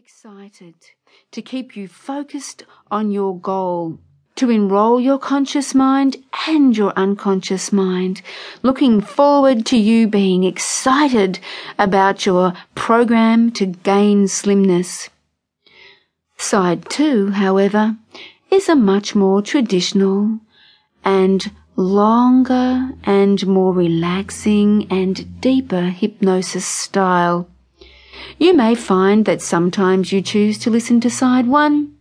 excited to keep you focused on your goal, to enroll your conscious mind and your unconscious mind, looking forward to you being excited about your program to gain slimness. Side two, however, is a much more traditional and longer and more relaxing and deeper hypnosis style. You may find that sometimes you choose to listen to side one,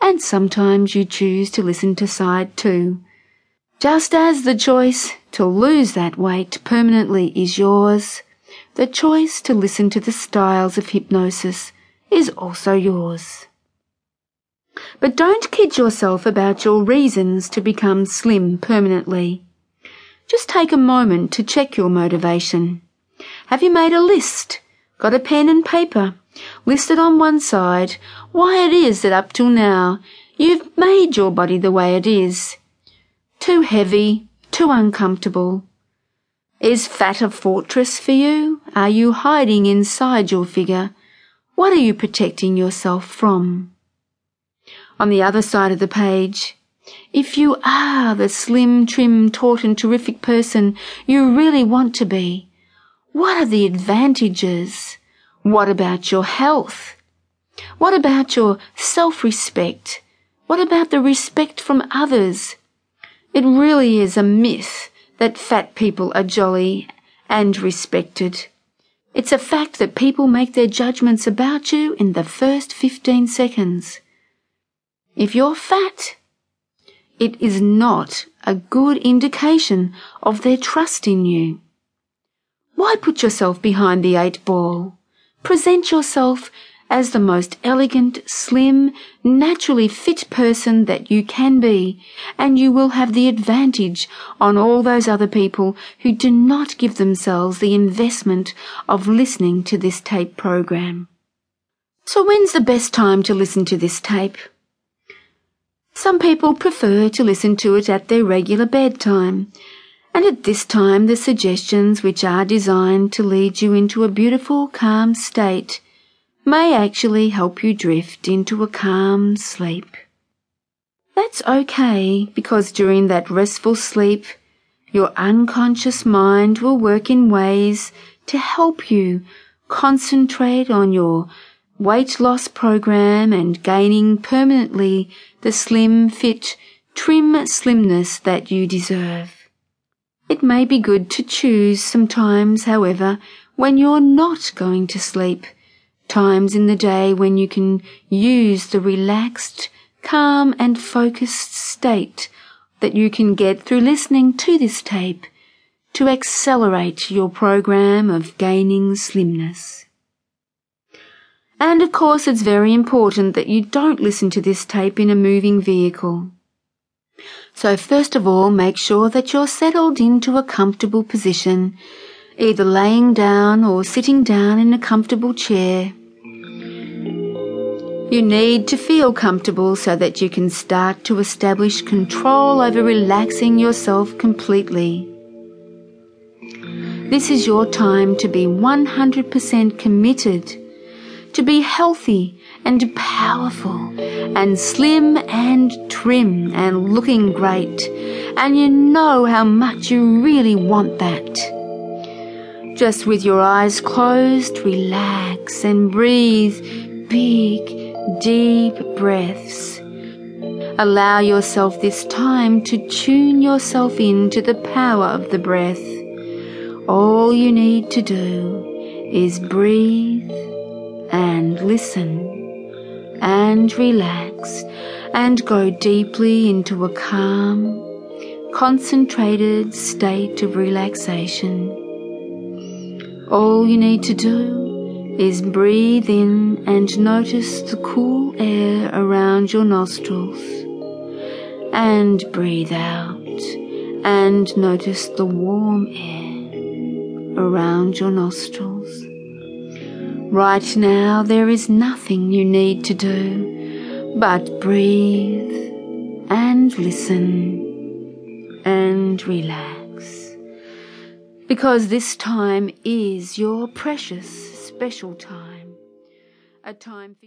and sometimes you choose to listen to side two. Just as the choice to lose that weight permanently is yours, the choice to listen to the styles of hypnosis is also yours. But don't kid yourself about your reasons to become slim permanently. Just take a moment to check your motivation. Have you made a list got a pen and paper, listed on one side why it is that up till now you've made your body the way it is. Too heavy, too uncomfortable. Is fat a fortress for you? Are you hiding inside your figure? What are you protecting yourself from? On the other side of the page, if you are the slim, trim, taut and terrific person you really want to be, what are the advantages? What about your health? What about your self-respect? What about the respect from others? It really is a myth that fat people are jolly and respected. It's a fact that people make their judgments about you in the first 15 seconds. If you're fat, it is not a good indication of their trust in you. Why put yourself behind the eight ball? Present yourself as the most elegant, slim, naturally fit person that you can be, and you will have the advantage on all those other people who do not give themselves the investment of listening to this tape program. So when's the best time to listen to this tape? Some people prefer to listen to it at their regular bedtime, and at this time the suggestions which are designed to lead you into a beautiful, calm state may actually help you drift into a calm sleep. That's okay because during that restful sleep, your unconscious mind will work in ways to help you concentrate on your weight loss program and gaining permanently the slim, fit, trim slimness that you deserve. It may be good to choose sometimes, however, when you're not going to sleep, times in the day when you can use the relaxed, calm and focused state that you can get through listening to this tape to accelerate your program of gaining slimness. And of course, it's very important that you don't listen to this tape in a moving vehicle. So first of all, make sure that you're settled into a comfortable position, either laying down or sitting down in a comfortable chair. You need to feel comfortable so that you can start to establish control over relaxing yourself completely. This is your time to be 100% committed, to be healthy and powerful and slim and trim and looking great, and you know how much you really want that. Just with your eyes closed, relax and breathe big, deep breaths. Allow yourself this time to tune yourself into the power of the breath. All you need to do is breathe and listen and relax and go deeply into a calm, concentrated state of relaxation. All you need to do is breathe in and notice the cool air around your nostrils and breathe out and notice the warm air around your nostrils. Right now, there is nothing you need to do but breathe and listen and relax. Because this time is your precious special time. A time for